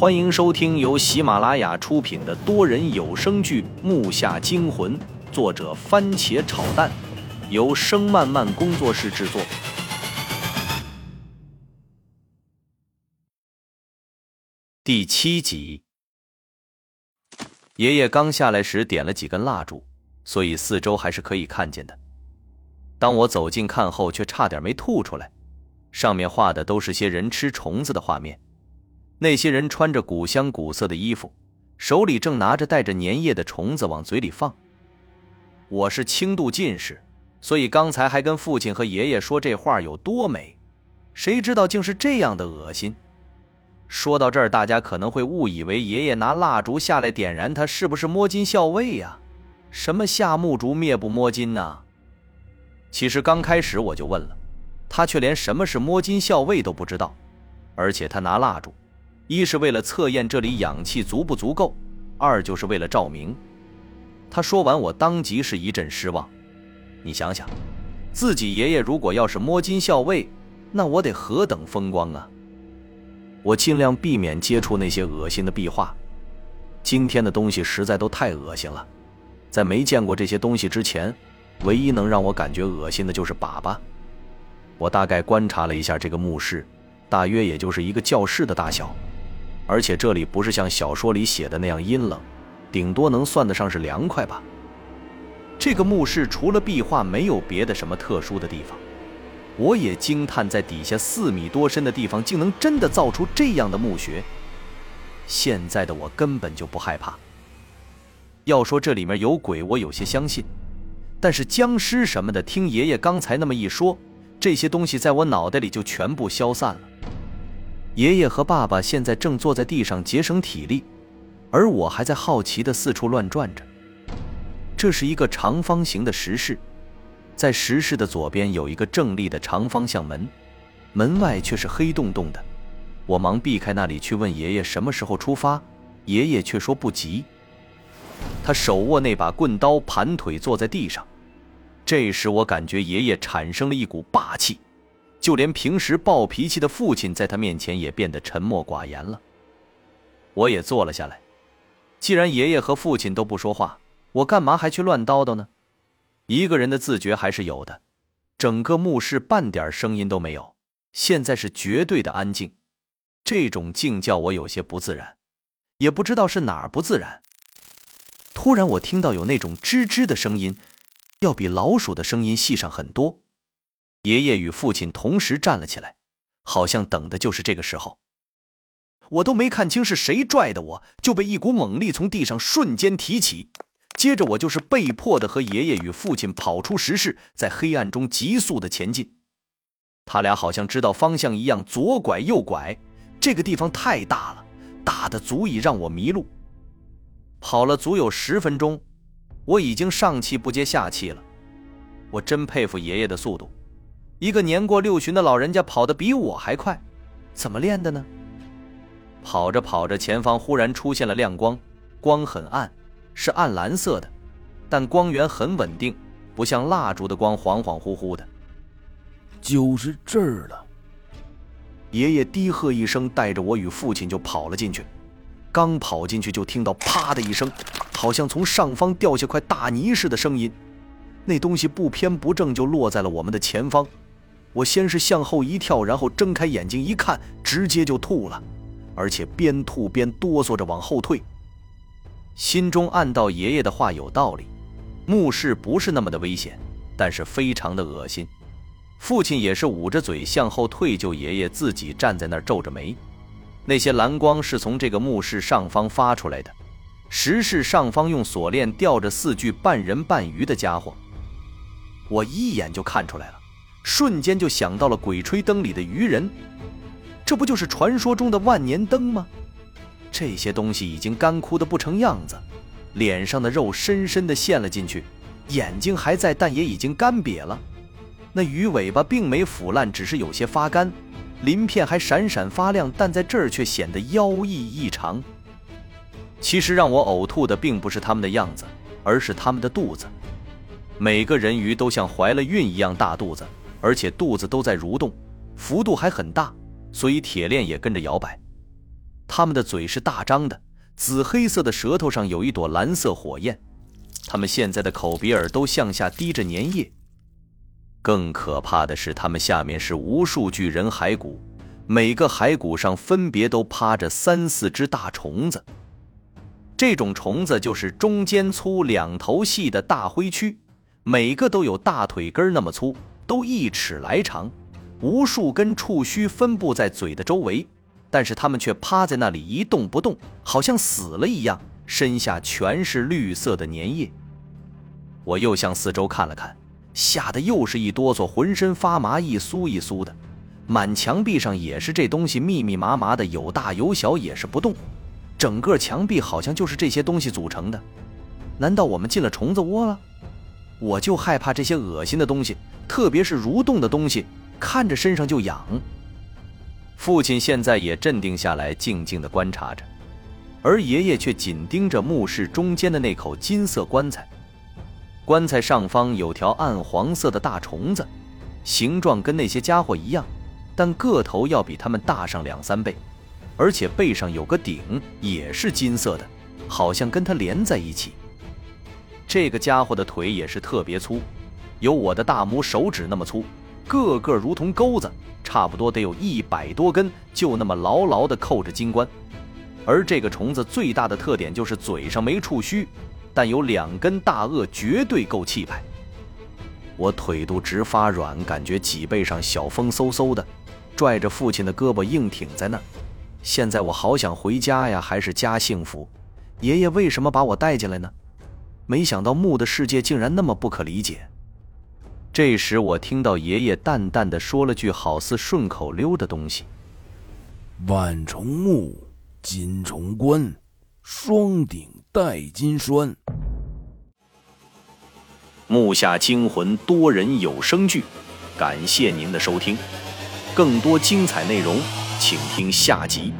欢迎收听由喜马拉雅出品的多人有声剧《木下惊魂》，作者番茄炒蛋，由声漫漫工作室制作。第七集，爷爷刚下来时点了几根蜡烛，所以四周还是可以看见的。当我走近看后，却差点没吐出来。上面画的都是些人吃虫子的画面。那些人穿着古香古色的衣服，手里正拿着带着粘液的虫子往嘴里放。我是轻度近视，所以刚才还跟父亲和爷爷说这画有多美，谁知道竟是这样的恶心。说到这儿，大家可能会误以为爷爷拿蜡烛下来点燃它，是不是摸金校尉呀？什么下木烛灭不摸金呢？其实刚开始我就问了，他却连什么是摸金校尉都不知道，而且他拿蜡烛。一是为了测验这里氧气足不足够，二就是为了照明。他说完，我当即是一阵失望。你想想，自己爷爷如果要是摸金校尉，那我得何等风光啊！我尽量避免接触那些恶心的壁画。今天的东西实在都太恶心了，在没见过这些东西之前，唯一能让我感觉恶心的就是粑粑。我大概观察了一下这个墓室，大约也就是一个教室的大小。而且这里不是像小说里写的那样阴冷，顶多能算得上是凉快吧。这个墓室除了壁画没有别的什么特殊的地方，我也惊叹在底下四米多深的地方竟能真的造出这样的墓穴。现在的我根本就不害怕。要说这里面有鬼，我有些相信，但是僵尸什么的，听爷爷刚才那么一说，这些东西在我脑袋里就全部消散了。爷爷和爸爸现在正坐在地上节省体力，而我还在好奇地四处乱转着。这是一个长方形的石室，在石室的左边有一个正立的长方向门，门外却是黑洞洞的。我忙避开那里去问爷爷什么时候出发，爷爷却说不急。他手握那把棍刀，盘腿坐在地上。这时我感觉爷爷产生了一股霸气。就连平时暴脾气的父亲，在他面前也变得沉默寡言了。我也坐了下来。既然爷爷和父亲都不说话，我干嘛还去乱叨叨呢？一个人的自觉还是有的。整个墓室半点声音都没有，现在是绝对的安静。这种静叫我有些不自然，也不知道是哪儿不自然。突然，我听到有那种吱吱的声音，要比老鼠的声音细上很多。爷爷与父亲同时站了起来，好像等的就是这个时候。我都没看清是谁拽的，我就被一股猛力从地上瞬间提起，接着我就是被迫的和爷爷与父亲跑出石室，在黑暗中急速的前进。他俩好像知道方向一样，左拐右拐。这个地方太大了，大的足以让我迷路。跑了足有十分钟，我已经上气不接下气了。我真佩服爷爷的速度。一个年过六旬的老人家跑得比我还快，怎么练的呢？跑着跑着，前方忽然出现了亮光，光很暗，是暗蓝色的，但光源很稳定，不像蜡烛的光恍恍惚惚的。就是这儿了。爷爷低喝一声，带着我与父亲就跑了进去。刚跑进去，就听到啪的一声，好像从上方掉下块大泥似的声音，那东西不偏不正就落在了我们的前方。我先是向后一跳，然后睁开眼睛一看，直接就吐了，而且边吐边哆嗦着往后退。心中暗道：爷爷的话有道理，墓室不是那么的危险，但是非常的恶心。父亲也是捂着嘴向后退，就爷爷自己站在那儿皱着眉。那些蓝光是从这个墓室上方发出来的，石室上方用锁链吊着四具半人半鱼的家伙，我一眼就看出来了。瞬间就想到了《鬼吹灯》里的鱼人，这不就是传说中的万年灯吗？这些东西已经干枯的不成样子，脸上的肉深深的陷了进去，眼睛还在，但也已经干瘪了。那鱼尾巴并没腐烂，只是有些发干，鳞片还闪闪发亮，但在这儿却显得妖异异常。其实让我呕吐的并不是他们的样子，而是他们的肚子。每个人鱼都像怀了孕一样大肚子。而且肚子都在蠕动，幅度还很大，所以铁链也跟着摇摆。它们的嘴是大张的，紫黑色的舌头上有一朵蓝色火焰。它们现在的口鼻耳都向下滴着粘液。更可怕的是，它们下面是无数具人骸骨，每个骸骨上分别都趴着三四只大虫子。这种虫子就是中间粗、两头细的大灰蛆，每个都有大腿根那么粗，都一尺来长，无数根触须分布在嘴的周围，但是它们却趴在那里一动不动，好像死了一样，身下全是绿色的粘液。我又向四周看了看，吓得又是一哆嗦，浑身发麻，一酥一酥的。满墙壁上也是这东西，密密麻麻的，有大有小，也是不动。整个墙壁好像就是这些东西组成的，难道我们进了虫子窝了？我就害怕这些恶心的东西，特别是蠕动的东西，看着身上就痒。父亲现在也镇定下来，静静地观察着，而爷爷却紧盯着墓室中间的那口金色棺材。棺材上方有条暗黄色的大虫子，形状跟那些家伙一样，但个头要比他们大上两三倍。而且背上有个顶，也是金色的，好像跟它连在一起。这个家伙的腿也是特别粗，有我的大拇手指那么粗，个个如同钩子，差不多得有一百多根，就那么牢牢地扣着金冠。而这个虫子最大的特点就是嘴上没触须，但有两根大颚，绝对够气派。我腿都直发软，感觉脊背上小风嗖嗖的，拽着父亲的胳膊硬挺在那儿。现在我好想回家呀，还是家幸福？爷爷为什么把我带进来呢？没想到木的世界竟然那么不可理解。这时我听到爷爷淡淡的说了句好似顺口溜的东西：“万重木，金重关，双顶带金栓。”木下惊魂多人有声剧，感谢您的收听，更多精彩内容。请听下集。